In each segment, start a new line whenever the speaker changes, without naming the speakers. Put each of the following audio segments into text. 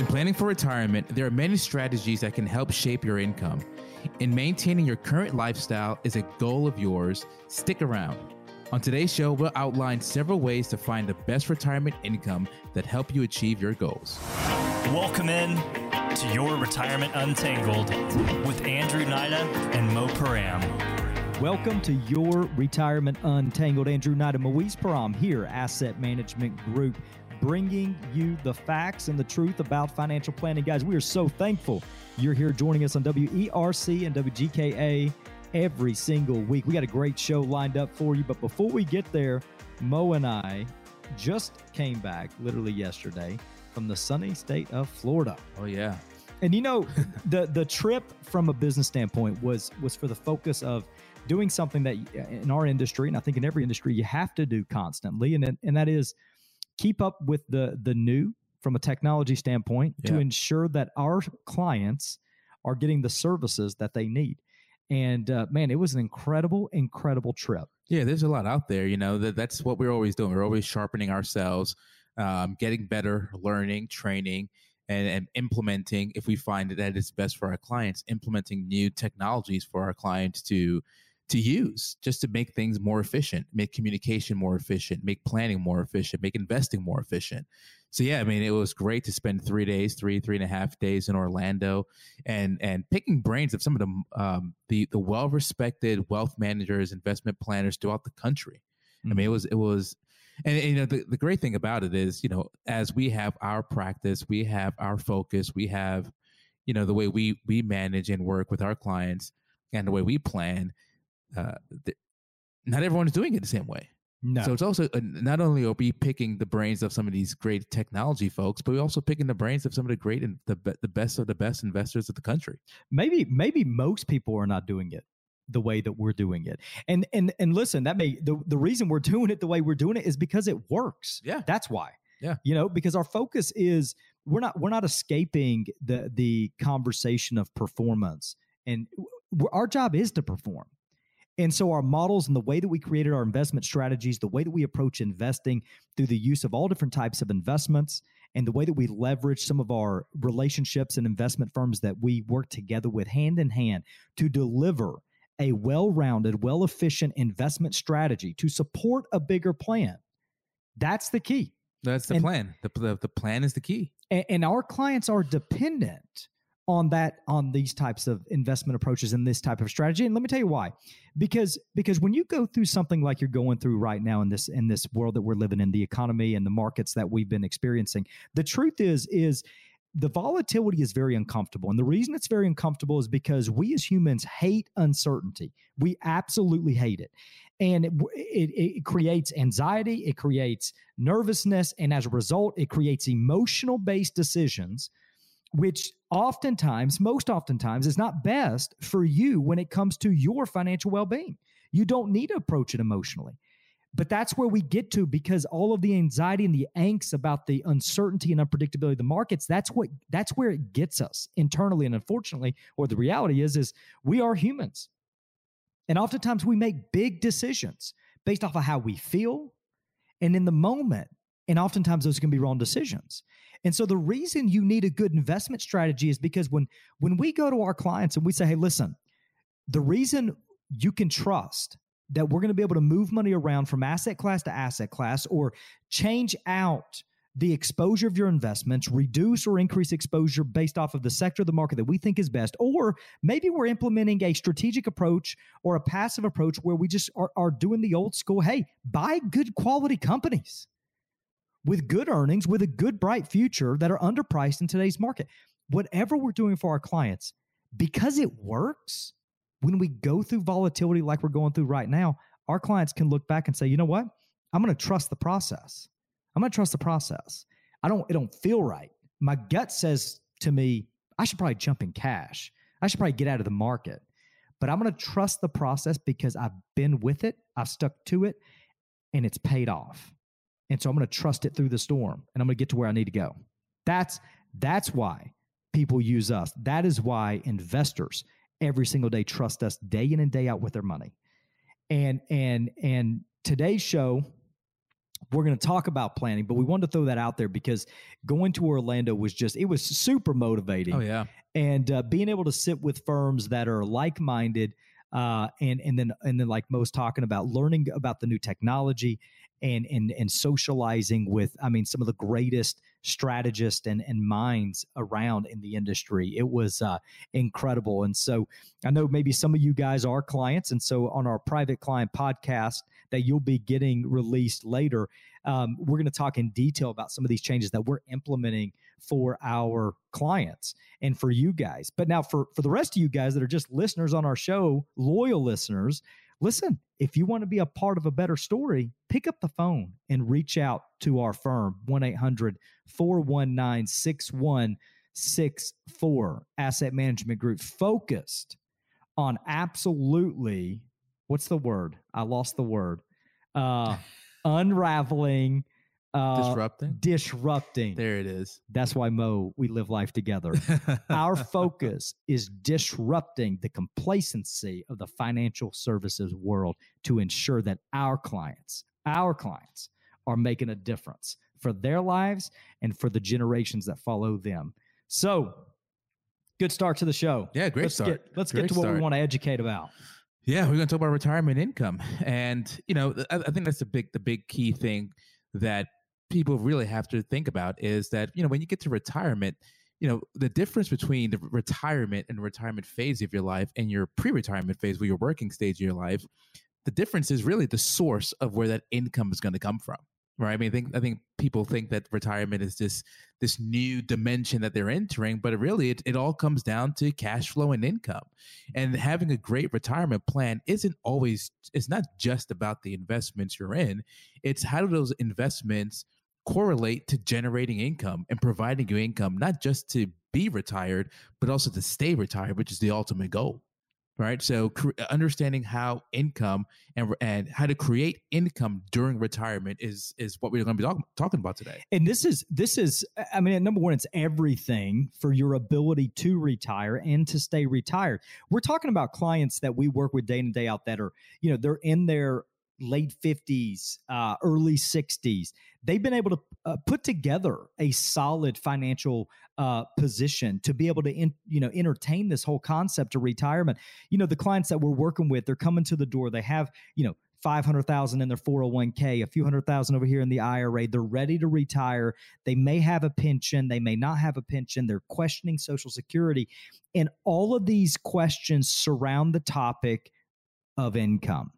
In planning for retirement, there are many strategies that can help shape your income. In maintaining your current lifestyle is a goal of yours. Stick around. On today's show, we'll outline several ways to find the best retirement income that help you achieve your goals.
Welcome in to Your Retirement Untangled with Andrew Nida and Mo Param.
Welcome to Your Retirement Untangled. Andrew Nida, Moise Param here, Asset Management Group bringing you the facts and the truth about financial planning. Guys, we are so thankful you're here joining us on WERC and WGKA every single week. We got a great show lined up for you. But before we get there, Mo and I just came back literally yesterday from the sunny state of Florida.
Oh, yeah.
And you know, the the trip from a business standpoint was was for the focus of doing something that uh, in our industry, and I think in every industry, you have to do constantly, and and that is keep up with the the new from a technology standpoint yeah. to ensure that our clients are getting the services that they need. And uh, man, it was an incredible, incredible trip.
Yeah, there's a lot out there. You know that that's what we're always doing. We're always sharpening ourselves, um, getting better, learning, training, and, and implementing. If we find that it's best for our clients, implementing new technologies for our clients to to use just to make things more efficient, make communication more efficient, make planning more efficient, make investing more efficient. So yeah, I mean, it was great to spend three days, three three and a half days in Orlando, and and picking brains of some of the um, the the well respected wealth managers, investment planners throughout the country. Mm-hmm. I mean, it mm-hmm. was it was. And, and, you know the, the great thing about it is you know as we have our practice we have our focus we have you know the way we we manage and work with our clients and the way we plan uh, th- not everyone's doing it the same way. No. So it's also uh, not only are we picking the brains of some of these great technology folks, but we're also picking the brains of some of the great and the the best of the best investors of the country.
Maybe maybe most people are not doing it the way that we're doing it. And and and listen, that may the, the reason we're doing it the way we're doing it is because it works.
Yeah.
That's why.
Yeah.
You know, because our focus is we're not we're not escaping the the conversation of performance. And our job is to perform. And so our models and the way that we created our investment strategies, the way that we approach investing through the use of all different types of investments, and the way that we leverage some of our relationships and investment firms that we work together with hand in hand to deliver a well rounded, well efficient investment strategy to support a bigger plan. That's the key.
That's the and, plan. The, the, the plan is the key.
And, and our clients are dependent on that on these types of investment approaches and this type of strategy. And let me tell you why. Because because when you go through something like you're going through right now in this in this world that we're living in the economy and the markets that we've been experiencing the truth is is the volatility is very uncomfortable. And the reason it's very uncomfortable is because we as humans hate uncertainty. We absolutely hate it. And it, it, it, creates anxiety it creates nervousness and as a result it creates emotional based decisions which oftentimes, most oftentimes, is not best for you when it comes to your financial well being. You don't need to approach it emotionally. But that's where we get to because all of the anxiety and the angst about the uncertainty and unpredictability of the markets, that's what that's where it gets us internally. And unfortunately, or the reality is, is we are humans. And oftentimes we make big decisions based off of how we feel and in the moment. And oftentimes those can be wrong decisions. And so the reason you need a good investment strategy is because when when we go to our clients and we say, "Hey, listen, the reason you can trust that we're going to be able to move money around from asset class to asset class or change out the exposure of your investments, reduce or increase exposure based off of the sector of the market that we think is best. Or maybe we're implementing a strategic approach or a passive approach where we just are, are doing the old school hey, buy good quality companies with good earnings, with a good, bright future that are underpriced in today's market. Whatever we're doing for our clients, because it works, when we go through volatility like we're going through right now, our clients can look back and say, you know what? I'm going to trust the process. I'm going to trust the process. I don't, it don't feel right. My gut says to me, I should probably jump in cash. I should probably get out of the market. But I'm going to trust the process because I've been with it, I've stuck to it, and it's paid off. And so I'm going to trust it through the storm and I'm going to get to where I need to go. That's that's why people use us. That is why investors every single day trust us day in and day out with their money. And and and today's show we're going to talk about planning, but we wanted to throw that out there because going to Orlando was just, it was super motivating.
Oh, yeah.
And uh, being able to sit with firms that are like minded. Uh, and and then and then like Mo's talking about learning about the new technology and and and socializing with I mean some of the greatest strategists and and minds around in the industry. It was uh, incredible, and so I know maybe some of you guys are clients, and so on our private client podcast that you'll be getting released later, um, we're going to talk in detail about some of these changes that we're implementing for our clients and for you guys. But now for for the rest of you guys that are just listeners on our show, loyal listeners, listen, if you want to be a part of a better story, pick up the phone and reach out to our firm 1-800-419-6164 Asset Management Group focused on absolutely what's the word? I lost the word. Uh unraveling uh,
disrupting.
Disrupting.
There it is.
That's why Mo, we live life together. Our focus is disrupting the complacency of the financial services world to ensure that our clients, our clients, are making a difference for their lives and for the generations that follow them. So, good start to the show.
Yeah, great
let's
start.
Get, let's
great
get to what
start.
we want to educate about.
Yeah, we're going to talk about retirement income, and you know, I, I think that's the big, the big key thing that people really have to think about is that you know when you get to retirement you know the difference between the retirement and retirement phase of your life and your pre-retirement phase where your working stage of your life the difference is really the source of where that income is going to come from right? I mean i think i think people think that retirement is this this new dimension that they're entering but really it, it all comes down to cash flow and income. And having a great retirement plan isn't always it's not just about the investments you're in it's how do those investments correlate to generating income and providing you income, not just to be retired, but also to stay retired, which is the ultimate goal. Right. So uh, understanding how income and and how to create income during retirement is is what we're going to be talk- talking about today.
And this is this is I mean number one it's everything for your ability to retire and to stay retired. We're talking about clients that we work with day in and day out that are, you know, they're in their late 50s, uh, early 60s. They've been able to uh, put together a solid financial uh, position to be able to, in, you know, entertain this whole concept of retirement. You know, the clients that we're working with, they're coming to the door. They have, you know, 500,000 in their 401k, a few hundred thousand over here in the IRA. They're ready to retire. They may have a pension, they may not have a pension. They're questioning social security. And all of these questions surround the topic of income.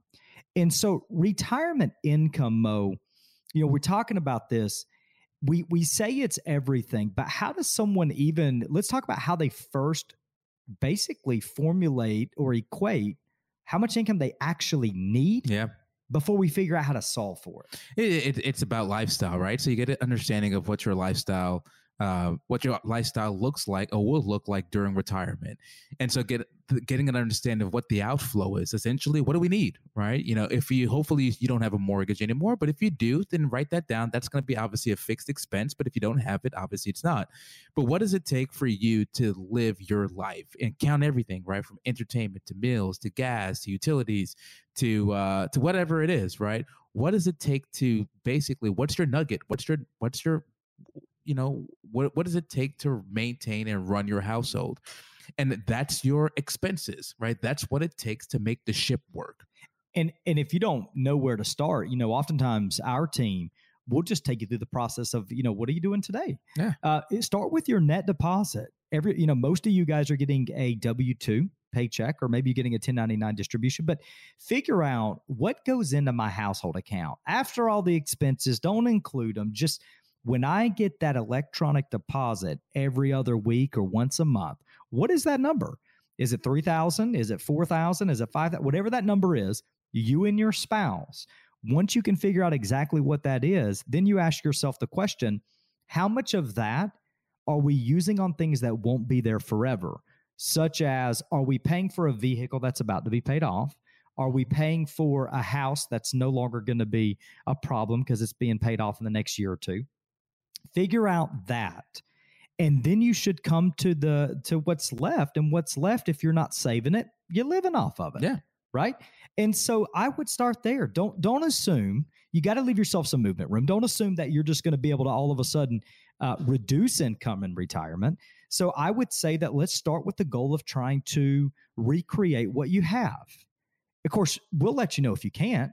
And so retirement income, Mo, you know, we're talking about this. We we say it's everything, but how does someone even let's talk about how they first basically formulate or equate how much income they actually need
Yeah.
before we figure out how to solve for it.
It, it, it's about lifestyle, right? So you get an understanding of what your lifestyle, uh, what your lifestyle looks like or will look like during retirement, and so get getting an understanding of what the outflow is. Essentially, what do we need, right? You know, if you hopefully you don't have a mortgage anymore, but if you do, then write that down. That's going to be obviously a fixed expense, but if you don't have it, obviously it's not. But what does it take for you to live your life and count everything, right, from entertainment to meals to gas to utilities to uh, to whatever it is, right? What does it take to basically? What's your nugget? What's your what's your you know what what does it take to maintain and run your household? And that's your expenses, right? That's what it takes to make the ship work.
And and if you don't know where to start, you know, oftentimes our team will just take you through the process of, you know, what are you doing today?
Yeah.
Uh, start with your net deposit. Every, you know, most of you guys are getting a W two paycheck, or maybe you're getting a 1099 distribution, but figure out what goes into my household account after all the expenses. Don't include them. Just when I get that electronic deposit every other week or once a month, what is that number? Is it 3000? Is it 4000? Is it 5000? Whatever that number is, you and your spouse, once you can figure out exactly what that is, then you ask yourself the question how much of that are we using on things that won't be there forever? Such as, are we paying for a vehicle that's about to be paid off? Are we paying for a house that's no longer going to be a problem because it's being paid off in the next year or two? Figure out that. And then you should come to the to what's left. And what's left, if you're not saving it, you're living off of it.
Yeah.
Right. And so I would start there. Don't don't assume you got to leave yourself some movement room. Don't assume that you're just going to be able to all of a sudden uh, reduce income in retirement. So I would say that let's start with the goal of trying to recreate what you have. Of course, we'll let you know if you can't,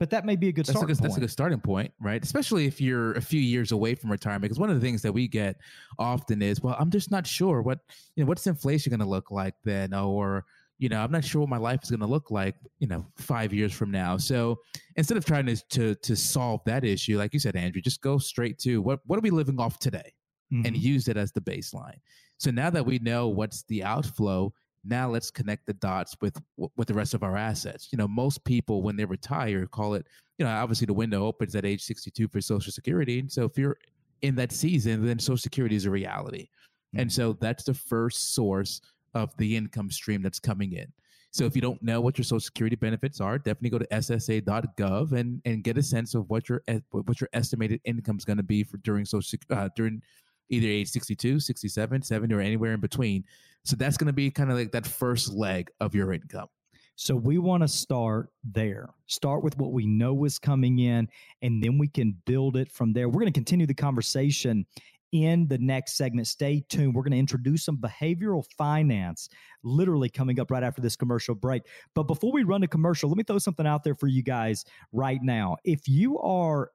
but that may be a good
that's
starting
a good,
point.
That's a good starting point, right? Especially if you're a few years away from retirement. Because one of the things that we get often is, well, I'm just not sure what you know, what's inflation going to look like then, or you know, I'm not sure what my life is going to look like, you know, five years from now. So instead of trying to to to solve that issue, like you said, Andrew, just go straight to what what are we living off today,
Mhm.
and use it as the baseline. So now that we know what's the outflow, now let's connect the dots with with the rest of our assets. You know, most people when they retire call it, you know, obviously the window opens at age 62 for Social Security, and so if you're in that season, then Social Security is a reality, and so that's the first source of the income stream that's coming in. So if you don't know what your Social Security benefits are, definitely go to ssa.gov and and get a sense of what your what your estimated income is going to be for during social uh, during either age 62, 67, 70 or anywhere in between. So that's going to be kind of like that first leg of your income.
So we want to start there. Start with what we know is coming in, and then we can build it from there. We're going to continue the conversation in the next segment. Stay tuned. We're going to introduce some behavioral finance, literally coming up right after this commercial break. But before we run the commercial, let me throw something out there for you guys right now. If you are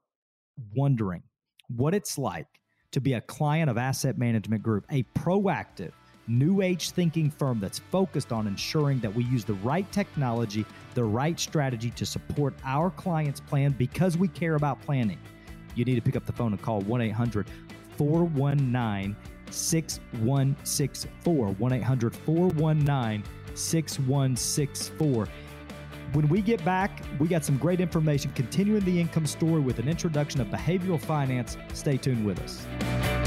wondering what it's like to be a client of Asset Management Group, a proactive, new age thinking firm that's focused on ensuring that we use the right technology, the right strategy to support our clients' plan because we care about planning. You need to pick up the phone and call 1 800 419 6164. 1 800 419 6164. When we get back, we got some great information continuing the income story with an introduction of behavioral finance. Stay tuned with us.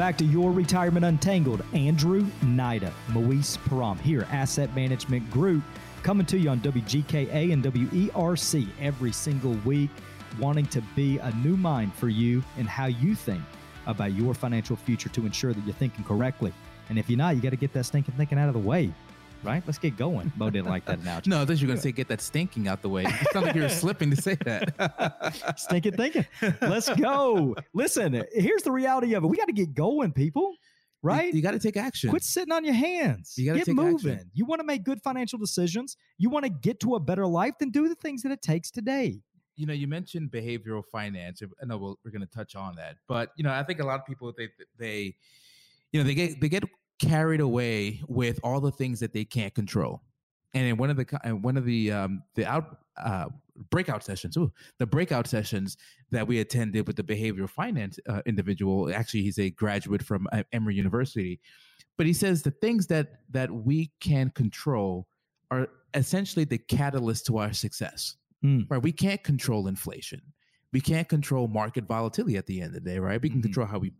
Back to Your Retirement Untangled. Andrew Nida, Moise Param here, Asset Management Group, coming to you on WGKA and WERC every single week, wanting to be a new mind for you and how you think about your financial future to ensure that you're thinking correctly. And if you're not, you got to get that stinking thinking out of the way, right? Let's get going. Mo didn't like that analogy.
No, I thought you were going to say get that stinking out the way. It sounded like you were slipping to say that.
Stinking thinking. Let's go. Listen, here's the reality of it. We got to get going, people. Right?
You, you got to take action.
Quit sitting on your hands.
You gotta
get
take
moving.
action.
You want to make good financial decisions. You want to get to a better life. Then do the things that it takes today.
you know, you mentioned behavioral finance. I know we'll, we're going to touch on that, but you know, I think a lot of people they they, you know, they get they get carried away with all the things that they can't control. And in one of the one of the um, the out uh, breakout sessions, ooh, the breakout sessions that we attended with the behavioral finance uh, individual, actually, he's a graduate from uh, Emory University, but he says the things that that we can control are essentially the catalyst to our success
Mm.
right? We can't control inflation. We can't control market volatility at the end of the day, right? We can
Mhm.
control how we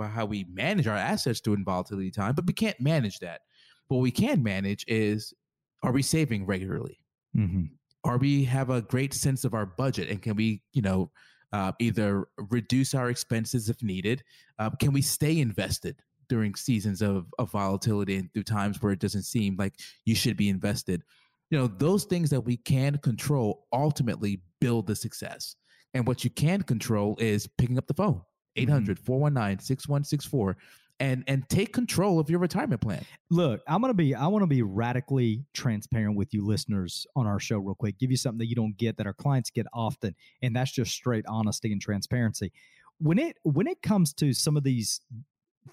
how we manage our assets during volatility time, but we can't manage that. What we can manage is are we saving regularly?
Mm-hmm.
Are we have a great sense of our budget, and can we, you know, uh, either reduce our expenses if needed? Uh, can we stay invested during seasons of, of volatility and through times where it doesn't seem like you should be invested? you know those things that we can control ultimately build the success and what you can control is picking up the phone mm-hmm. 800-419-6164 and and take control of your retirement plan
Look, I'm gonna be. I want to be radically transparent with you, listeners, on our show, real quick. Give you something that you don't get that our clients get often, and that's just straight honesty and transparency. When it when it comes to some of these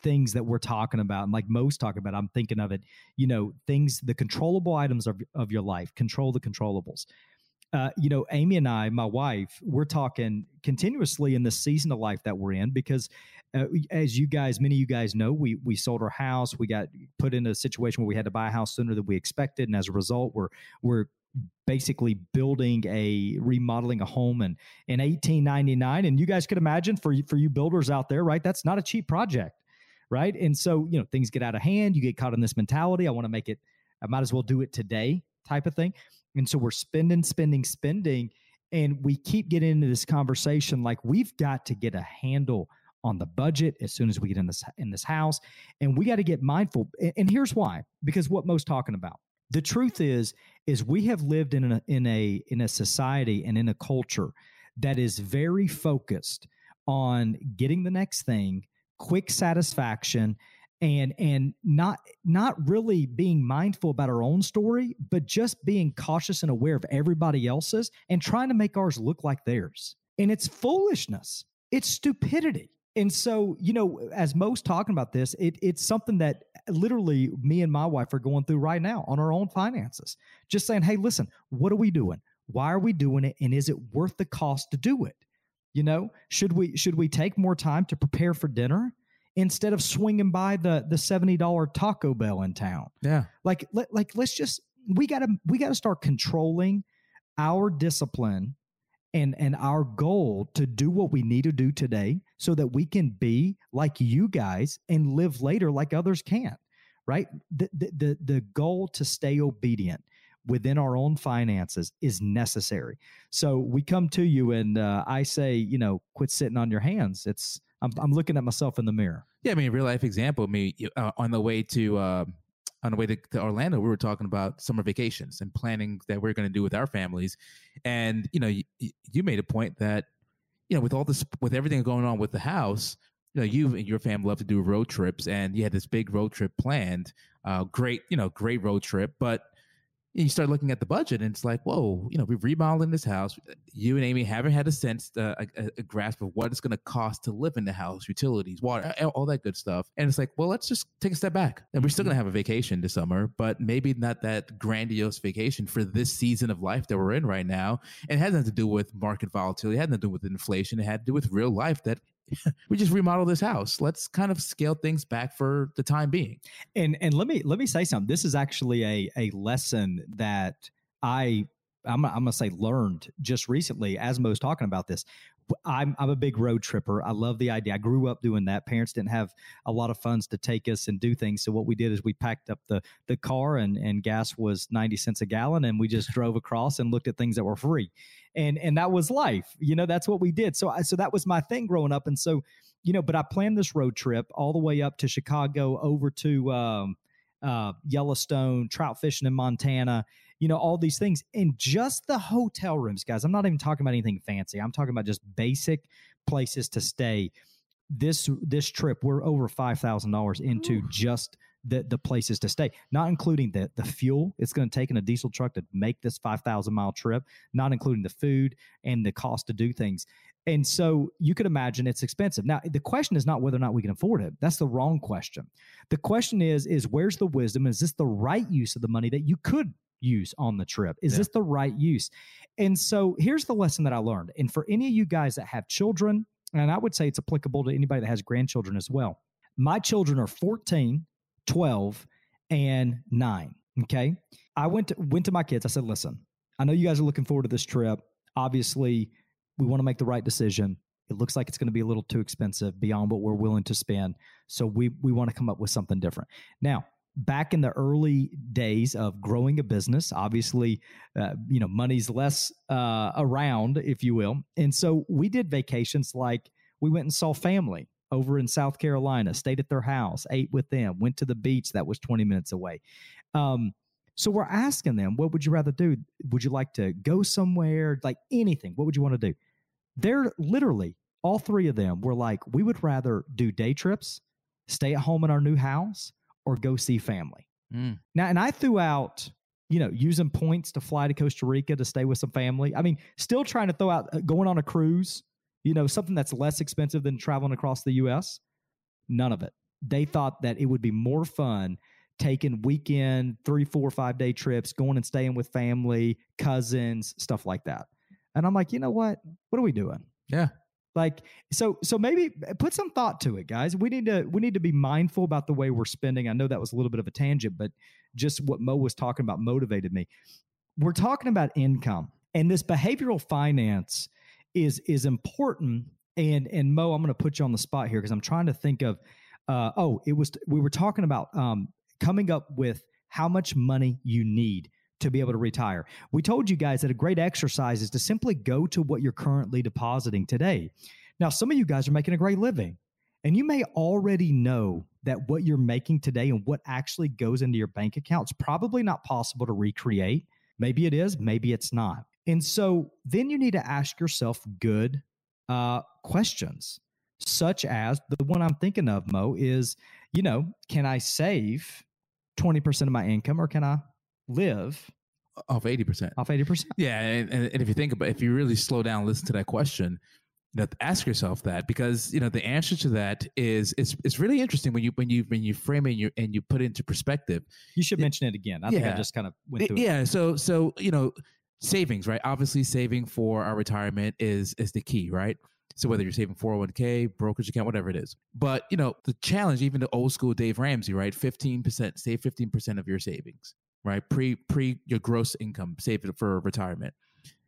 things that we're talking about, and like Mo's talking about, I'm thinking of it. You know, things the controllable items of of your life. Control the controllables. Uh, you know, Amy and I, my wife, we're talking continuously in this season of life that we're in because uh, as you guys, many of you guys know, we we sold our house. We got put in a situation where we had to buy a house sooner than we expected, and as a result, we're we're basically building a remodeling a home and in 1899 and you guys could imagine for you for you builders out there right that's not a cheap project right and so you know things get out of hand you get caught in this mentality i want to make it i might as well do it today type of thing and so we're spending spending spending and we keep getting into this conversation like we've got to get a handle on the budget as soon as we get in this in this house and we got to get mindful and, here's why because what Mo's talking about. The truth is is we have lived in a in a in a society and in a culture that is very focused on getting the next thing quick satisfaction and and not not really being mindful about our own story but just being cautious and aware of everybody else's and trying to make ours look like theirs. And it's foolishness. It's stupidity. And so you know as Mo's talking about this it, it's something that literally me and my wife are going through right now on our own finances. Just saying hey listen what are we doing? Why are we doing it? And is it worth the cost to do it? You know should we should we take more time to prepare for dinner instead of swinging by the the $70 Taco Bell in town.
Yeah.
Like let, like let's just we got to we got to start controlling our discipline and and our goal to do what we need to do today so that we can be like you guys and live later like others can't. right the the the, the goal to stay obedient within our own finances is necessary so we come to you and uh, i say you know quit sitting on your hands it's I'm, I'm looking at myself in the mirror.
Yeah, I mean, real life example. I mean, uh, on the way to uh, on the way to, to, Orlando, we were talking about summer vacations and planning that we're going to do with our families. And you know, you, you made a point that you know, with all this, with everything going on with the house, you know, you and your family love to do road trips, and you had this big road trip planned. Uh, great, you know, great road trip, but you start looking at the budget and it's like, whoa, you know, we're remodeling this house. You and Amy haven't had a sense, uh, a, a, grasp of what it's going to cost to live in the house, utilities, water, all that good stuff. And it's like, well, let's just take a step back. And we're still going to have a vacation this summer, but maybe not that grandiose vacation for this season of life that we're in right now. And it has nothing to do with market volatility. It had nothing to do with inflation. It had to do with real life that we just remodeled this house. Let's kind of scale things back for the time being.
And and let me let me say something. This is actually a a lesson that I I'm, I'm gonna say learned just recently as Mo's talking about this. I'm I'm a big road tripper. I love the idea. I grew up doing that. Parents didn't have a lot of funds to take us and do things. So what we did is we packed up the the car and and gas was 90 cents a gallon and we just drove across and looked at things that were free. And and that was life. You know, that's what we did. So I, so that was my thing growing up and so you know, but I planned this road trip all the way up to Chicago over to um, uh, Yellowstone, trout fishing in Montana you know, all these things. And just the hotel rooms, guys, I'm not even talking about anything fancy. I'm talking about just basic places to stay. This this trip, we're over five thousand dollars into Ooh. just the the places to stay, not including the the fuel it's going to take in a diesel truck to make this five thousand mile trip, not including the food and the cost to do things. And so you could imagine it's expensive. Now, the question is not whether or not we can afford it. That's the wrong question. The question is, is where's the wisdom? Is this the right use of the money that you could use on the trip? Is yeah. this the right use? And so here's the lesson that I learned. And for any of you guys that have children, and I would say it's applicable to anybody that has grandchildren as well. My children are 14, 12, and 9. Okay. I went to went to my kids. I said, listen, I know you guys are looking forward to this trip. Obviously, we want to make the right decision. It looks like it's going to be a little too expensive beyond what we're willing to spend. So we we want to come up with something different. Now, back in the early days of growing a business obviously uh, you know money's less uh, around if you will. And so we did vacations like we went and saw family over in south carolina stayed at their house ate with them went to the beach that was 20 minutes away. Um, so we're asking them what would you rather do? Would you like to go somewhere? Like anything. What would you want to do? They're literally all three of them were like we would rather do day trips stay at home in our new house or go see family. Mm. Now, and I threw out, you know, using points to fly to Costa Rica to stay with some family. I mean, still trying to throw out uh, going on a cruise, you know, something that's less expensive than traveling across the US. None of it. They thought that it would be more fun taking weekend, three, four, five day trips, going and staying with family, cousins, stuff like that. And I'm like, you know what? What are we doing?
Yeah.
Like so so maybe eh, put some thought to it, guys. We need to we need to be mindful about the way we're spending. I know that was a little bit of a tangent, but just what Mo was talking about motivated me. We're talking about income and this behavioral finance is is important and and Mo, I'm going to put you on the spot here because I'm trying to think of uh, oh, it was we were talking about um, coming up with how much money you need to be able to retire. We told you guys that a great exercise is to simply go to what you're currently depositing today. Now, some of you guys are making a great living. And you may already know that what you're making today and what actually goes into your bank account is probably not possible to recreate. Maybe it is, maybe it's not. And so then you need to ask yourself good uh, questions, such as the one I'm thinking of, Mo, is, you know, can I save 20% of my income or can I live
off 80%.
off 80%?
Yeah, and, and if you think about, if you really slow down, listen to that question, you know, ask yourself that because you know the answer to that is it's it's really interesting when you when you when you frame it and you and you put it into perspective.
You should
It-
mention it again. I think I just kind of went
It-
through it.
yeah, so so you know, savings, right? Obviously, saving for our retirement is is the key, right? So whether you're saving 401k, brokerage account, whatever it is. But you know, the challenge, even the old school Dave Ramsey, right? 15%, save 15% of your savings, right? Pre pre your gross income, save it for retirement.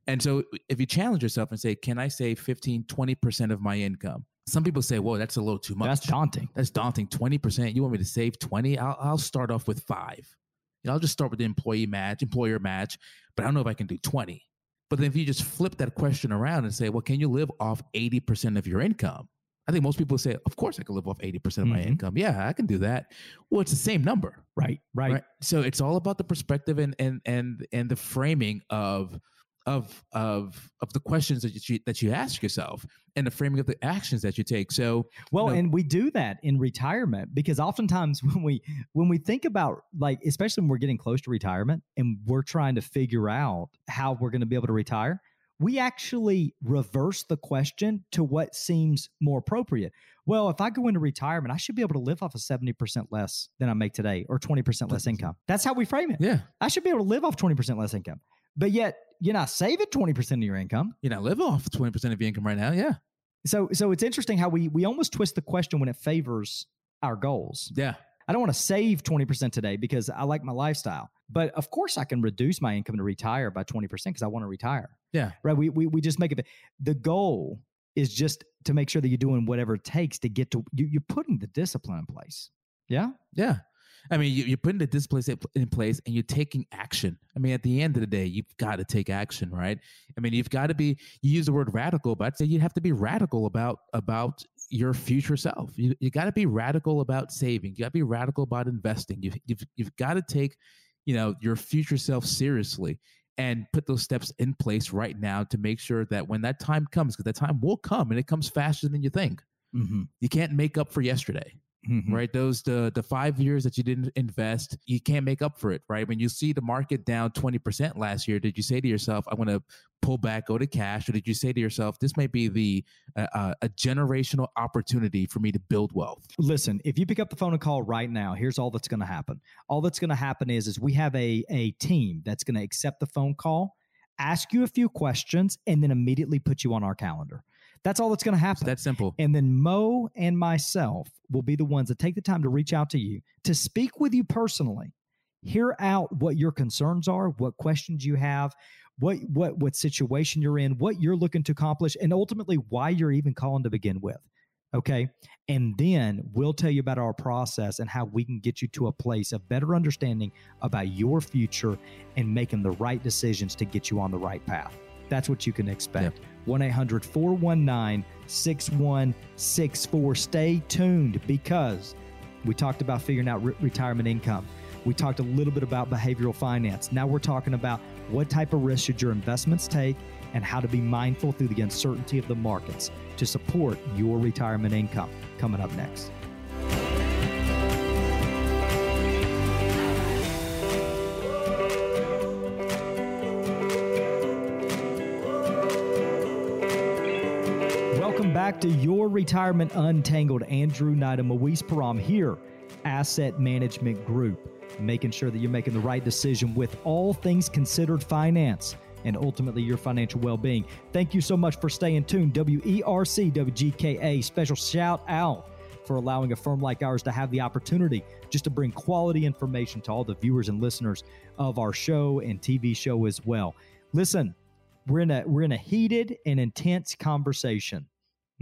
And so if you challenge yourself and say, Can I save 15, 20% of my income? Some people say, Whoa, that's a little too much.
That's daunting.
That's daunting. 20%. You want me to save 20? I'll, I'll start off with five. You know, I'll just start with the employee match, employer match, but I don't know if I can do 20. But then if you just flip that question around and say, well, can you live off 80% of your income? I think most people say, of course I can live off 80% of my
Mhm.
income. Yeah, I can do that. Well, it's the same number.
Right, right.
Right. So it's all about the perspective and and and and the framing of of of of the questions that you that you ask yourself and the framing of the actions that you take. So
Well,
No.
and we do that in retirement because oftentimes when we when we think about like especially when we're getting close to retirement and we're trying to figure out how we're going to be able to retire, we actually reverse the question to what seems more appropriate. Well, if I go into retirement, I should be able to live off of 70% less than I make today or 20% less income. That's how we frame it.
yeah,
I should be able to live off 20% less income. But yet, you're not saving 20% of your income.
you know, live off 20% of your income right now. Yeah.
So so it's interesting how we we almost twist the question when it favors our goals.
Yeah.
I don't want to save 20% today because I like my lifestyle. But of course I can reduce my income to retire by 20% because I want to retire.
Yeah.
Right. We we we just make it the goal is just to make sure that you're doing whatever it takes to get to you, you're putting the discipline in place. Yeah.
Yeah. I mean, you, you're putting the discipline in place and you're taking action. I mean, at the end of the day, you've got to take action, right? I mean, you've got to be, you use the word radical, but I'd say you have to be radical about, about your future self. You, you got to be radical about saving. You got to be radical about investing. You've, you've, you've got to take, you know, your future self seriously and put those steps in place right now to make sure that when that time comes, because that time will come and it comes faster than you think.
Mm-hmm.
You can't make up for yesterday right those the the five years that you didn't invest you can't make up for it right when you see the market down 20% last year did you say to yourself i'm going to pull back go to cash or did you say to yourself this may be the uh, uh, a generational opportunity for me to build wealth
Listen, if you pick up the phone and call right now, here's all that's going to happen. All that's going to happen is is we have a a team that's going to accept the phone call, ask you a few questions, and then immediately put you on our calendar. That's all that's going to
it's
happen.
that simple
and then Mo and myself will be the ones that take the time to reach out to you to speak with you personally, hear out what your concerns are, what questions you have, what what what situation you're in, what you're looking to accomplish, and ultimately why you're even calling to begin with. Okay. And then we'll tell you about our process and how we can get you to a place of better understanding about your future and making the right decisions to get you on the right path. That's what you can expect. 1 800 419 6164. Stay tuned because we talked about figuring out re- retirement income. We talked a little bit about behavioral finance. Now we're talking about what type of risk should your investments take and how to be mindful through the uncertainty of the markets to support your retirement income. Coming up next. Back to Your Retirement Untangled. Andrew Knight and Moise Param here, Asset Management Group, making sure that you're making the right decision with all things considered finance and ultimately your financial well being. Thank you so much for staying tuned. E WERC, WGKA, special shout out for allowing a firm like ours to have the opportunity just to bring quality information to all the viewers and listeners of our show and TV show as well. Listen, we're in a we're in a heated and intense conversation.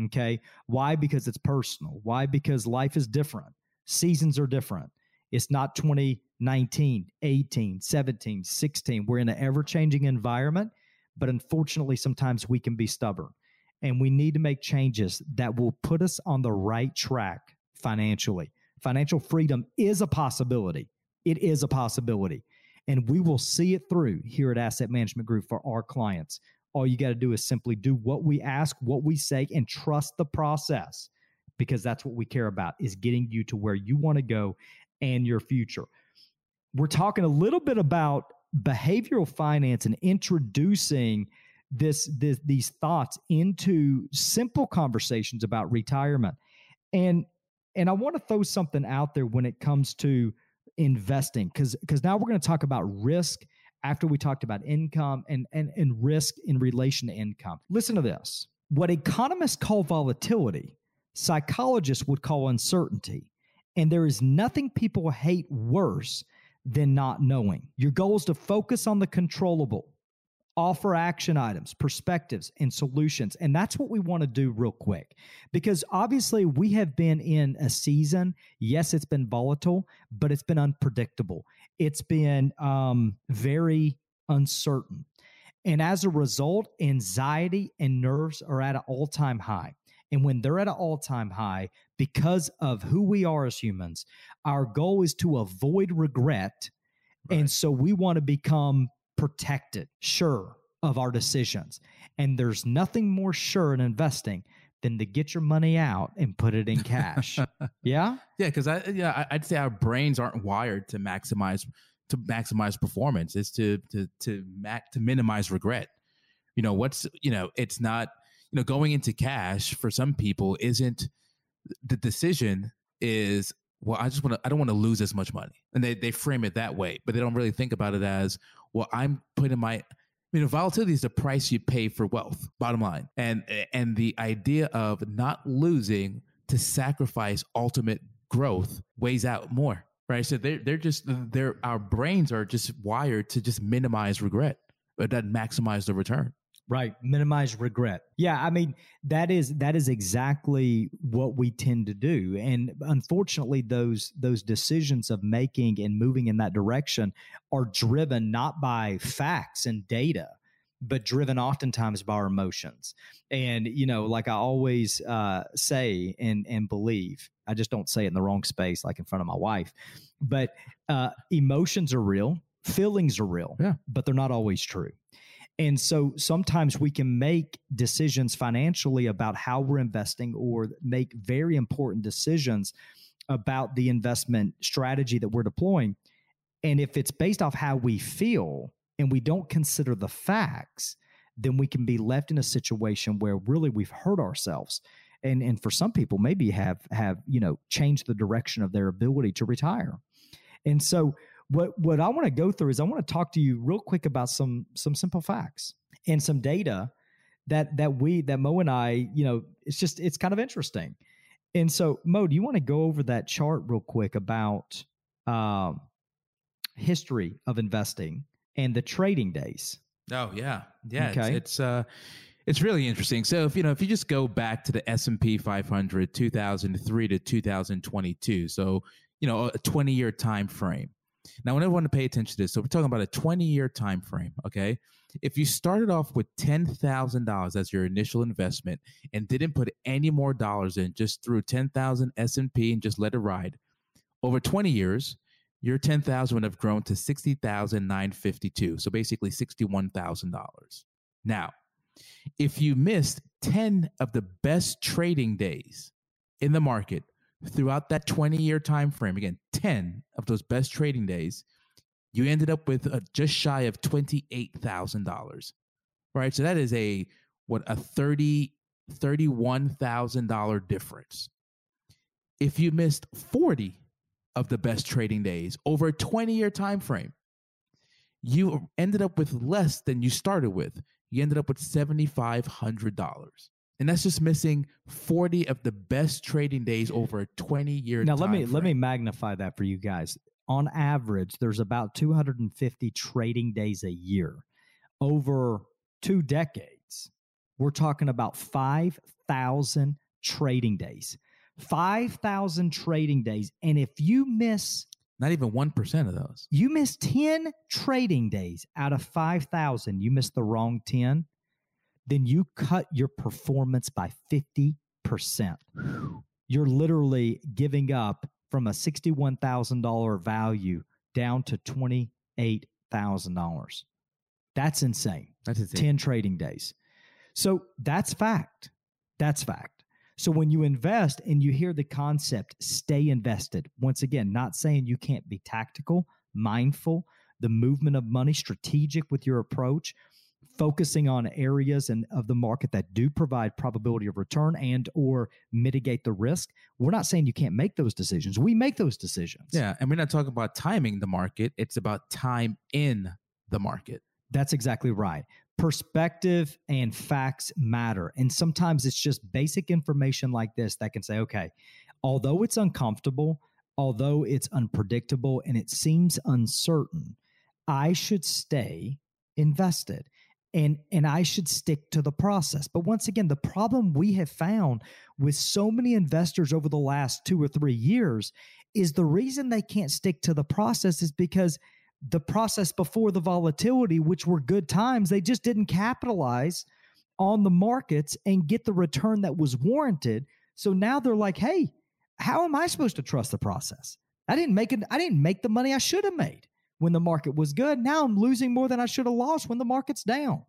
Okay? Why? Because it's personal. Why? Because life is different. Seasons are different. It's not 2019, 18, 17, 16. We're in an ever-changing environment, but unfortunately sometimes we can be stubborn. and we need to make changes that will put us on the right track financially. Financial freedom is a possibility. It is a possibility. And we will see it through here at Asset Management Group for our clients. All you got to do is simply do what we ask, what we say, and trust the process because that's what we care about is getting you to where you want to go and your future. We're talking a little bit about behavioral finance and introducing this, this these thoughts into simple conversations about retirement. And and I want to throw something out there when it comes to investing because because now we're going to talk about risk after we talked about income and, and and risk in relation to income. Listen to this. What economists call volatility, psychologists would call uncertainty. And there is nothing people hate worse than not knowing. Your goal is to focus on the controllable, offer action items, perspectives, and solutions. And that's what we want to do real quick because obviously we have been in a season. Yes, it's been volatile, but it's been unpredictable. It's been um, very uncertain. And as a result, anxiety and nerves are at an all time high. And when they're at an all time high, because of who we are as humans, our goal is to avoid regret. Right. And so we want to become protected, sure of our decisions. And there's nothing more sure in investing than to get your money out and put it in cash. yeah?
Yeah, because I yeah, I'd say our brains aren't wired to maximize to maximize performance. It's to to to mac to minimize regret. You know, what's you know, it's not you know, going into cash for some people isn't the decision is well, I just want to I don't want to lose as much money. And they they frame it that way, but they don't really think about it as well, I'm putting my you know, volatility is the price you pay for wealth, bottom line. And and the idea of not losing to sacrifice ultimate growth weighs out more. Right. So they're they're just they're our brains are just wired to just minimize regret, but that maximize the return.
Right. Minimize regret. Yeah. I mean, that is that is exactly what we tend to do. And unfortunately, those those decisions of making and moving in that direction are driven not by facts and data, but driven oftentimes by our emotions. And, you know, like I always uh, say and and believe, I just don't say it in the wrong space, like in front of my wife. But uh, emotions are real, feelings are real, yeah. but they're not always true. And so sometimes we can make decisions financially about how we're investing or make very important decisions about the investment strategy that we're deploying. And if it's based off how we feel and we don't consider the facts, then we can be left in a situation where really we've hurt ourselves. And, and for some people, maybe have have you know changed the direction of their ability to retire. And so what what I want to go through is I want to talk to you real quick about some some simple facts and some data that that we that Mo and I, you know, it's just it's kind of interesting. And so, Mo, do you want to go over that chart real quick about um, history of investing and the trading days?
Oh yeah, yeah. Okay. It's, it's uh, it's really interesting. So if you know, if you just go back to the S and P 500, 2003 to 2022, so you know, a 20 year time frame. Now, I want everyone to pay attention to this. So we're talking about a 20 year time frame. Okay. If you started off with $10,000 as your initial investment and didn't put any more dollars in, just threw 10,000 S&P and just let it ride, over 20 years, your 10,000 would have grown to 60,952. So basically $61,000. Now, if you missed 10 of the best trading days in the market throughout that 20 year time frame again 10 of those best trading days you ended up with a, just shy of $28000 right? So that is a what a 30 $31000 difference. If you missed 40 of the best trading days over a 20 year time frame you ended up with less than you started with. You ended up with $7500 and that's just missing 40 of the best trading days over a 20 year
now let me frame. let me magnify that for you guys. On average there's about 250 trading days a year. Over two decades we're talking about 5000 trading days. 5000 trading days and if you miss
not even 1% of those.
You miss 10 trading days out of 5000 you miss the wrong 10 then you cut your performance by 50%. You're literally giving up from a $61,000 value down to $28,000. That's insane.
That's insane.
10 trading days. So that's fact. That's fact. So when you invest and you hear the concept, stay invested. Once again, not saying you can't be tactical, mindful, the movement of money, strategic with your approach, focusing on areas and of the market that do provide probability of return and or mitigate the risk. We're not saying you can't make those decisions. We make those decisions.
Yeah, and we're not talking about timing the market. It's about time in the market.
That's exactly right. Perspective and facts matter. And sometimes it's just basic information like this that can say, okay, although it's uncomfortable, although it's unpredictable and it seems uncertain, I should stay invested and and I should stick to the process. But once again, the problem we have found with so many investors over the last 2 or 3 years is the reason they can't stick to the process is because the process before the volatility which were good times, they just didn't capitalize on the markets and get the return that was warranted. So now they're like, "Hey, how am I supposed to trust the process? I didn't make it I didn't make the money I should have made when the market was good. Now I'm losing more than I should have lost when the market's down.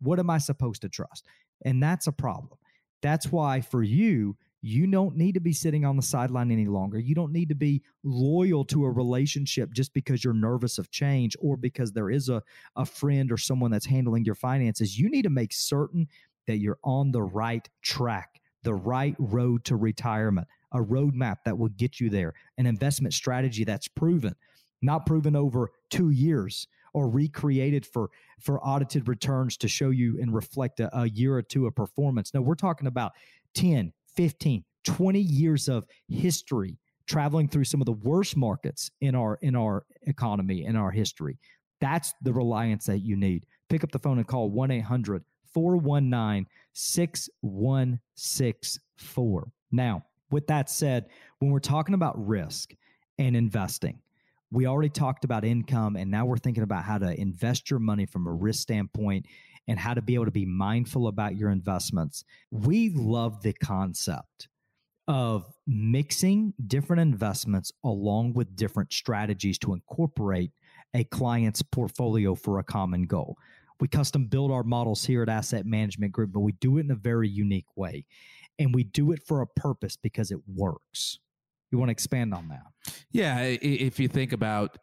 What am I supposed to trust? And that's a problem. That's why for you, you don't need to be sitting on the sideline any longer. You don't need to be loyal to a relationship just because you're nervous of change or because there is a, a friend or someone that's handling your finances. You need to make certain that you're on the right track, the right road to retirement, a roadmap that will get you there, an investment strategy that's proven not proven over two years or recreated for for audited returns to show you and reflect a, a, year or two of performance. No we're talking about 10 15 20 years of history traveling through some of the worst markets in our in our economy in our history. That's the reliance that you need. Pick up the phone and call 1-800 419 6164 now with that said when we're talking about risk and investing we already talked about income and now we're thinking about how to invest your money from a risk standpoint and how to be able to be mindful about your investments. We love the concept of mixing different investments along with different strategies to incorporate a client's portfolio for a common goal. We custom build our models here at Asset Management Group, but we do it in a very unique way. And we do it for a purpose because it works. You want to expand on that?
Yeah, if you think about,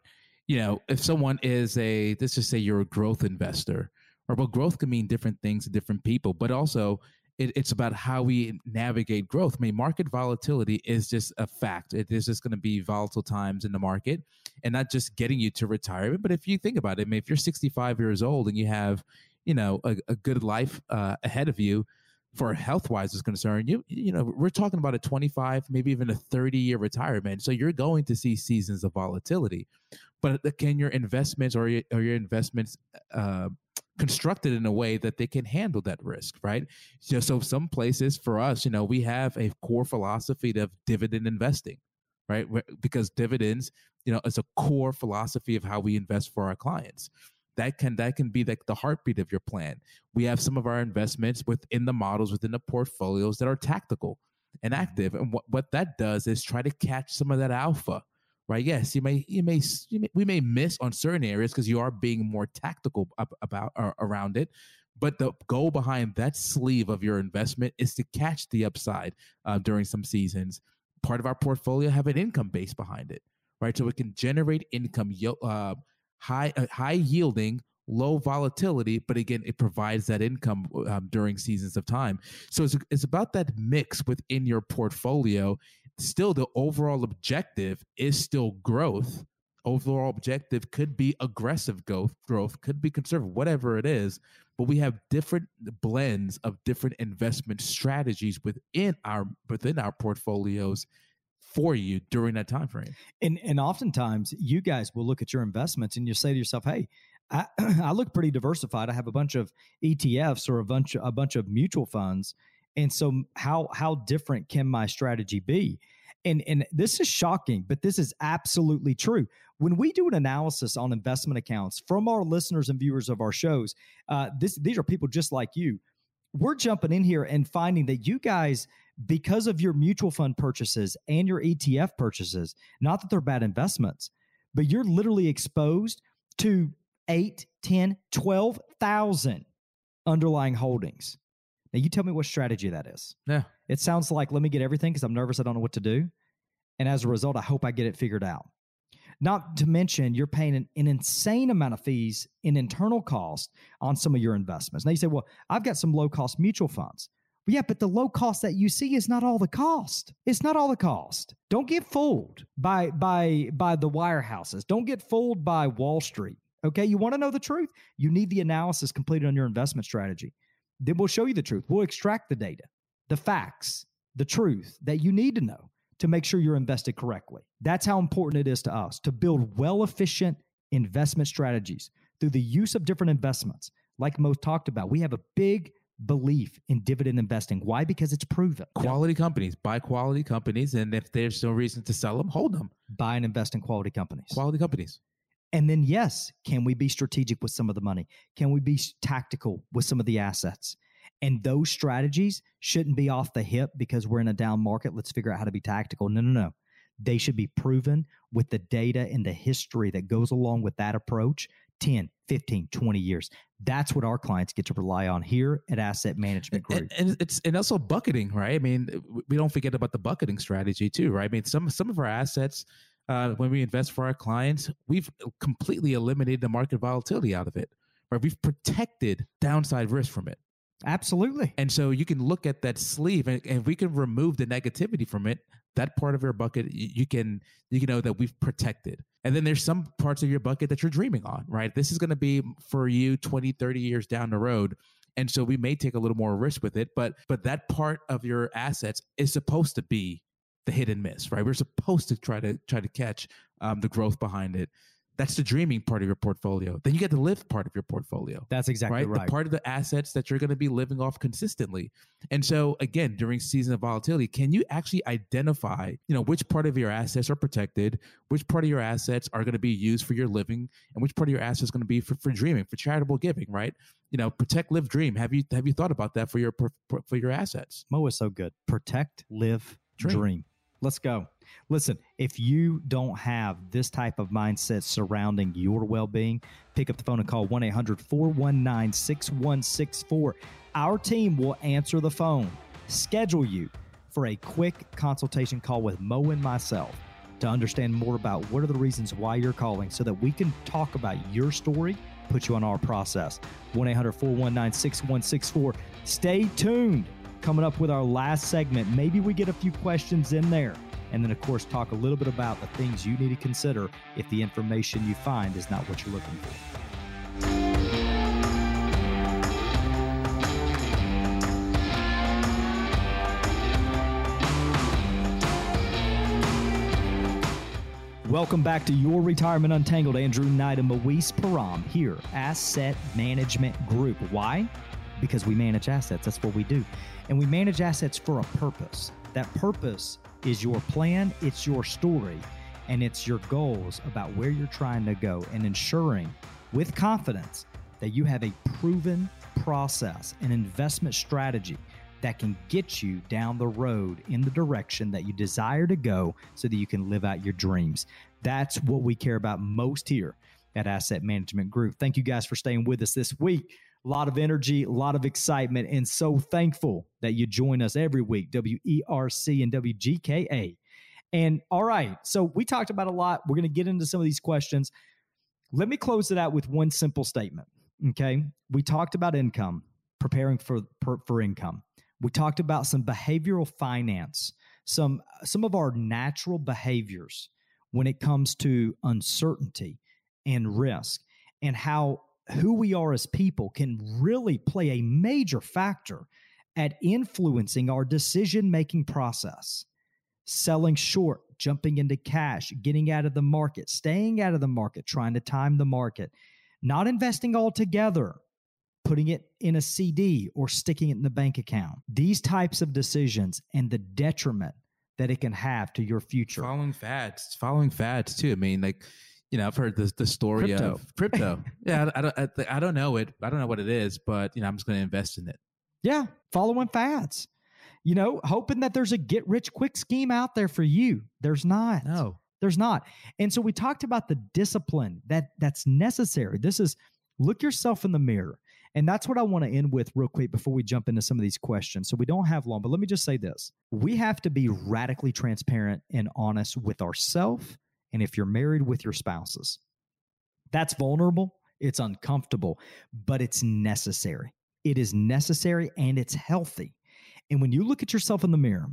you know, if someone is a, let's just say you're a growth investor, or well, growth can mean different things to different people, but also it, it's about how we navigate growth. I mean, market volatility is just a fact. It is just going to be volatile times in the market, and not just getting you to retirement. But if you think about it, I mean, if you're 65 years old and you have, you know, a, a good life uh, ahead of you, for health wise is concerned, you you know we're talking about a 25, maybe even a 30 year retirement. So you're going to see seasons of volatility. But can your investments or your, or your investments uh, constructed in a way that they can handle that risk, right? So, so some places for us, you know, we have a core philosophy of dividend investing, right? Because dividends, you know, is a core philosophy of how we invest for our clients that can that can be like the heartbeat of your plan. We have some of our investments within the models, within the portfolios that are tactical and active. And what, what that does is try to catch some of that alpha. Right. Yes, you may, you may, you may we may miss on certain areas because you are being more tactical about around it. But the goal behind that sleeve of your investment is to catch the upside uh, during some seasons. Part of our portfolio have an income base behind it, right? So it can generate income uh, high uh, high yielding low volatility but again it provides that income um, during seasons of time. So it's, it's about that mix within your portfolio. Still the overall objective is still growth. Overall objective could be aggressive growth growth could be conservative whatever it is but we have different blends of different investment strategies within our within our portfolios for you during that time frame.
And and oftentimes you guys will look at your investments and you say to yourself, "Hey, I, I look pretty diversified. I have a bunch of ETFs or a bunch a bunch of mutual funds, and so how how different can my strategy be?" And and this is shocking, but this is absolutely true. When we do an analysis on investment accounts from our listeners and viewers of our shows, uh, this these are people just like you we're jumping in here and finding that you guys, because of your mutual fund purchases and your ETF purchases, not that they're bad investments, but you're literally exposed to eight, 10, 12,000 underlying holdings. Now, you tell me what strategy that is.
Yeah.
It sounds like let me get everything because I'm nervous. I don't know what to do. And as a result, I hope I get it figured out. Not to mention, you're paying an, an, insane amount of fees in internal cost on some of your investments. Now you say, well, I've got some low cost mutual funds. Yeah, but the low cost that you see is not all the cost. It's not all the cost. Don't get fooled by by by the wirehouses. Don't get fooled by Wall Street. Okay, you want to know the truth? You need the analysis completed on your investment strategy. Then we'll show you the truth. We'll extract the data, the facts, the truth that you need to know to make sure you're invested correctly. That's how important it is to us to build well efficient investment strategies through the use of different investments. Like Mo talked about, we have a big belief in dividend investing. Why? Because it's proven.
Quality companies, buy quality companies, and if there's no reason to sell them, hold them.
Buy and invest in quality companies.
Quality companies.
And then, yes, can we be strategic with some of the money? Can we be tactical with some of the assets? And those strategies shouldn't be off the hip because we're in a down market. Let's figure out how to be tactical. No, no, no. They should be proven with the data and the history that goes along with that approach 10, 15, 20 years. That's what our clients get to rely on here at Asset Management Group.
And, and, it's and also bucketing, right? I mean, we don't forget about the bucketing strategy too, right? I mean, some some of our assets uh, when we invest for our clients, we've completely eliminated the market volatility out of it. Right? We've protected downside risk from it.
Absolutely.
And so you can look at that sleeve, and, and we can remove the negativity from it, that part of your bucket, you, can you can know that we've protected. And then there's some parts of your bucket that you're dreaming on, right? This is going to be for you 20, 30 years down the road. And so we may take a little more risk with it, but but that part of your assets is supposed to be the hit and miss, right? We're supposed to try to try to catch um, the growth behind it. That's the dreaming part of your portfolio. Then you get the live part of your portfolio.
That's exactly
right.
right.
The part of the assets that you're going to be living off consistently. And so again, during season of volatility, can you actually identify, you know, which part of your assets are protected, which part of your assets are going to be used for your living, and which part of your assets is going to be for, for dreaming, for charitable giving, right? You know, protect, live, dream. Have you have you thought about that for your for your assets?
Mo is so good. Protect, live, dream. dream. Let's go. Listen, if you don't have this type of mindset surrounding your well being, pick up the phone and call 1 800 419 6164. Our team will answer the phone, schedule you for a quick consultation call with Mo and myself to understand more about what are the reasons why you're calling so that we can talk about your story, put you on our process. 1 800 419 6164. Stay tuned. Coming up with our last segment, maybe we get a few questions in there and then, of course, talk a little bit about the things you need to consider if the information you find is not what you're looking for. Welcome back to Your Retirement Untangled. Andrew Knight and Moise Param here, Asset Management Group. Why? Because we manage assets. That's what we do. And we manage assets for a purpose. That purpose is your plan, it's your story, and it's your goals about where you're trying to go and ensuring with confidence that you have a proven process, an investment strategy that can get you down the road in the direction that you desire to go so that you can live out your dreams. That's what we care about most here at Asset Management Group. Thank you guys for staying with us this week a lot of energy, a lot of excitement, and so thankful that you join us every week, WERC and WGKA. And all right, so we talked about a lot. We're going to get into some of these questions. Let me close it out with one simple statement. Okay. We talked about income, preparing for, for, for income. We talked about some behavioral finance, some, some of our natural behaviors when it comes to uncertainty and risk, and how who we are as people can really play a major factor at influencing our decision making process. Selling short, jumping into cash, getting out of the market, staying out of the market, trying to time the market, not investing altogether, putting it in a CD or sticking it in the bank account. These types of decisions and the detriment that it can have to your future.
Following fads, following fads too. I mean, like you know, I've heard the the story crypto. of crypto. yeah, I, I, don't I, I, don't know it. I don't know what it is, but you know, I'm just going to invest in it.
Yeah, following fads. You know, hoping that there's a get rich quick scheme out there for you. There's not.
No.
There's not. And so we talked about the discipline that that's necessary. This is look yourself in the mirror. And that's what I want to end with real quick before we jump into some of these questions. So we don't have long, but let me just say this. We have to be radically transparent and honest with ourselves and if you're married with your spouses. That's vulnerable, it's uncomfortable, but it's necessary. It is necessary and it's healthy. And when you look at yourself in the mirror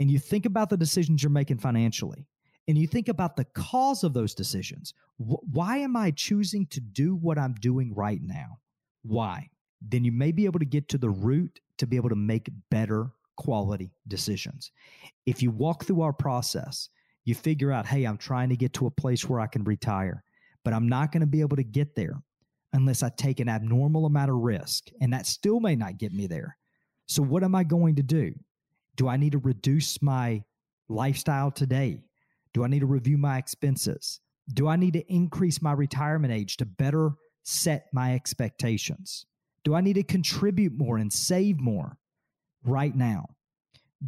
and you think about the decisions you're making financially, and you think about the cause of those decisions, wh- why am I choosing to do what I'm doing right now? Why? Then you may be able to get to the root to be able to make better quality decisions. If you walk through our process, you figure out, hey, I'm trying to get to a place where I can retire, but I'm not going to be able to get there unless I take an abnormal amount of risk. And that still may not get me there. So, what am I going to do? Do I need to reduce my lifestyle today? Do I need to review my expenses? Do I need to increase my retirement age to better set my expectations? Do I need to contribute more and save more right now?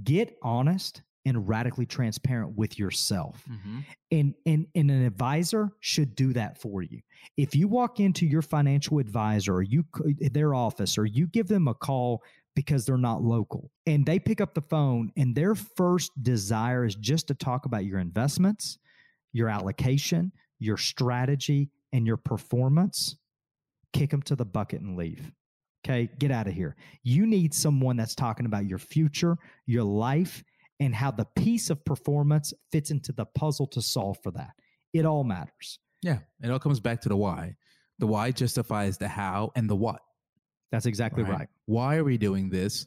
Get honest and radically transparent with yourself.
Mm-hmm.
And, and, and an advisor should do that for you. If you walk into your financial advisor or you their office or you give them a call because they're not local and they pick up the phone and their first desire is just to talk about your investments, your allocation, your strategy and your performance, kick them to the bucket and leave. Okay, get out of here. You need someone that's talking about your future, your life, and how the piece of performance fits into the puzzle to solve for that. It all matters.
Yeah. It all comes back to the why. The why justifies the how and the what.
That's exactly right.
Why are we doing this?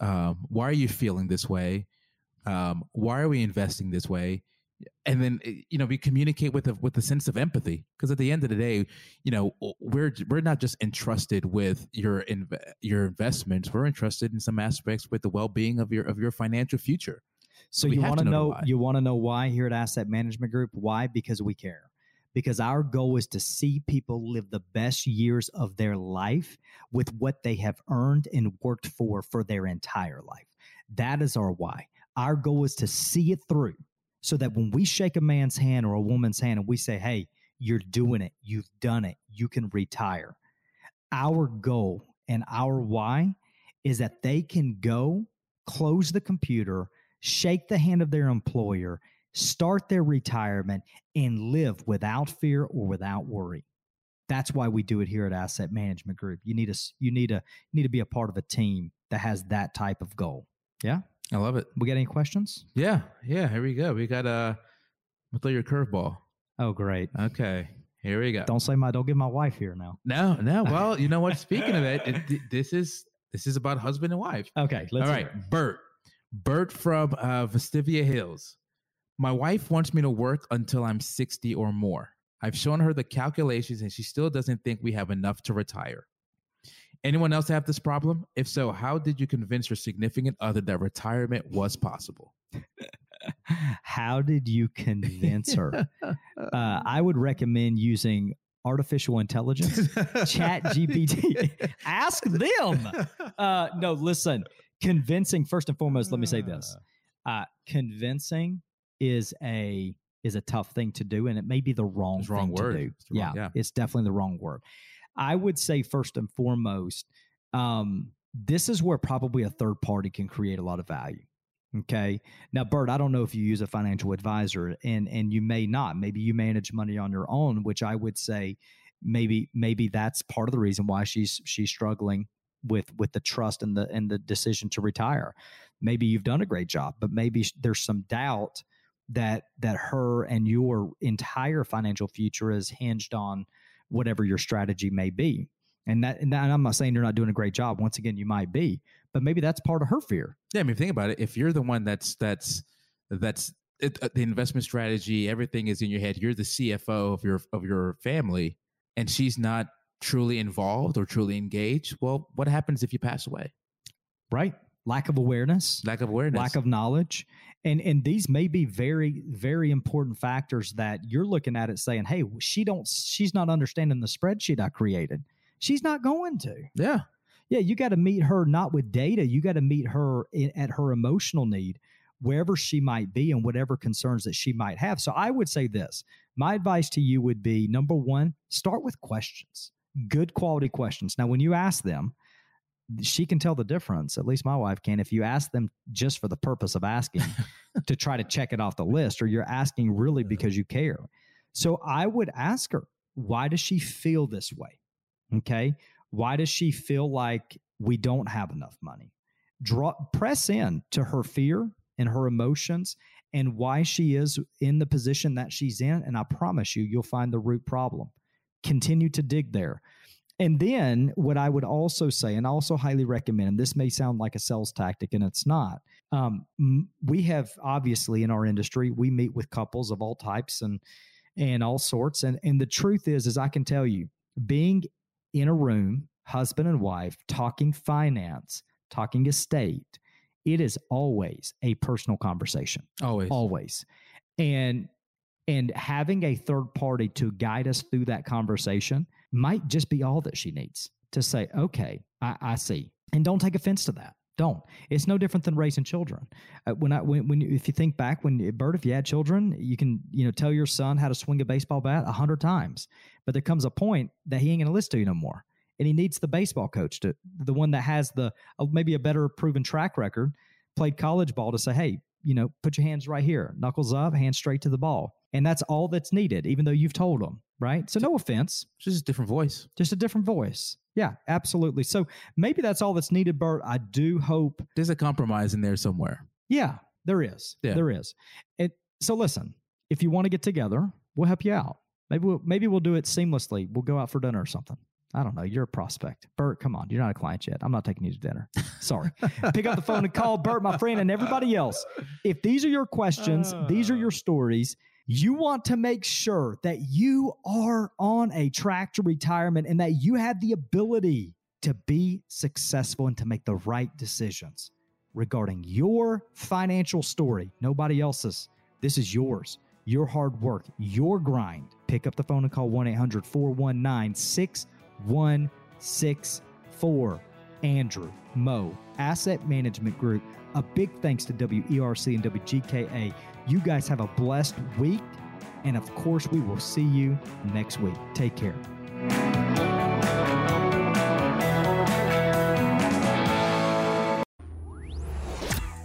Um, why are you feeling this way? Um, why are we investing this way? And then eh, you know we communicate with a with a sense of empathy because at the end of the day, you know we're we're not just entrusted with your inv- your investments. We're entrusted in some aspects with the well being of your of your financial future.
So
We
you want
to
to
know
know you want to know why here at Asset Management Group? Why? Because we care. Because our goal is to see people live the best years of their life with what they have earned and worked for for their entire life. That is our why. Our goal is to see it through so that when we shake a man's hand or a woman's hand and we say, "Hey, you're doing it. You've done it. You can retire." Our goal and our why is that they can go close the computer, shake the hand of their employer, start their retirement, and live without fear or without worry. That's why we do it here at Asset Management Group. You need to you need to need to be a part of a team that has that type of goal. Yeah.
I love it.
We got any questions?
Yeah, yeah. Here we go. We got uh, we'll throw your curveball.
Oh, great.
Okay, here we go.
Don't say my don't get my wife here now.
No, no. Well, you know what? Speaking of it, it this is this is about husband and wife.
Okay, let's
All right. Bert. Bert from uh, Vestavia Hills. My wife wants me to work until I'm 60 or more. I've shown her the calculations and she still doesn't think we have enough to retire. Anyone else have this problem? If so, how did you convince your significant other that retirement was possible?
How did you convince her? uh, I would recommend using artificial intelligence, Chat GPT. Ask them. Uh, no, listen. Convincing first and foremost. Let me say this: uh, convincing is a is a tough thing to do, and it may be the wrong
wrong word.
to do.
Wrong-
yeah,
yeah.
it's definitely the wrong word. I would say first and foremost, um, this is where probably a third party can create a lot of value. Okay. Now, Bert, I don't know if you use a financial advisor, and and you may not. Maybe you manage money on your own, which I would say maybe maybe that's part of the reason why she's she's struggling with with the trust and the and the decision to retire. Maybe you've done a great job, but maybe there's some doubt that that her and your entire financial future is hinged on whatever your strategy may be. And that, and that and I'm not saying you're not doing a great job. Once again, you might be, but maybe that's part of her fear.
Yeah, I mean, think about it. If you're the one that's that's that's it, uh, the investment strategy, everything is in your head. You're the CFO of your of your family, and she's not truly involved or truly engaged. Well, what happens if you pass away?
Right? Lack of awareness,
Lack of awareness.
lack of knowledge. And and these may be very, very important factors that you're looking at it saying, hey, she don't she's not understanding the spreadsheet I created. She's not going to.
yeah.
Yeah, you got to meet her not with data. You got to meet her in, at her emotional need, wherever she might be and whatever concerns that she might have. So I would say this my advice to you would be number one, start with questions, good quality questions. Now, when you ask them, she can tell the difference. At least my wife can. If you ask them just for the purpose of asking to try to check it off the list, or you're asking really because you care. So I would ask her, why does she feel this way? Okay. Why does she feel like we don't have enough money? Draw press in to her fear and her emotions and why she is in the position that she's in. And I promise you, you'll find the root problem. Continue to dig there. And then what I would also say, and I also highly recommend, and this may sound like a sales tactic, and it's not. Um, we have obviously in our industry, we meet with couples of all types and and all sorts. And and the truth is, is I can tell you, being in a room, husband and wife, talking finance, talking estate, it is always a personal conversation.
Always.
Always. And and having a third party to guide us through that conversation might just be all that she needs to say, okay, I, I see. And don't take offense to that. Don't. It's no different than raising children. Uh, when I when, when if you think back when Bert, if you had children, you can you know tell your son how to swing a baseball bat a hundred times, but there comes a point that he ain't gonna listen to you no more, and he needs the baseball coach to the one that has the uh, maybe a better proven track record, played college ball to say, hey, you know, put your hands right here, knuckles up, hands straight to the ball. And that's all that's needed, even though you've told them, right? So no offense.
Just a different voice.
Just a different voice. Yeah, absolutely. So maybe that's all that's needed, Bert. I do hope
there's a compromise in there somewhere.
Yeah, there is. Yeah. There is. It so listen, if you want to get together, we'll help you out. Maybe we'll maybe we'll do it seamlessly. We'll go out for dinner or something. I don't know. You're a prospect. Bert, come on. You're not a client yet. I'm not taking you to dinner. Sorry. Pick up the phone and call Bert, my friend, and everybody else. If these are your questions, these are your stories, you want to make sure that you are on a track to retirement and that you have the ability to be successful and to make the right decisions regarding your financial story, nobody else's. This is yours, your hard work, your grind. Pick up the phone and call 1 800 419 6164. Andrew, Mo, Asset Management Group. A big thanks to WERC and WGKA you guys have a blessed week. And of course, we will see you next week. Take care.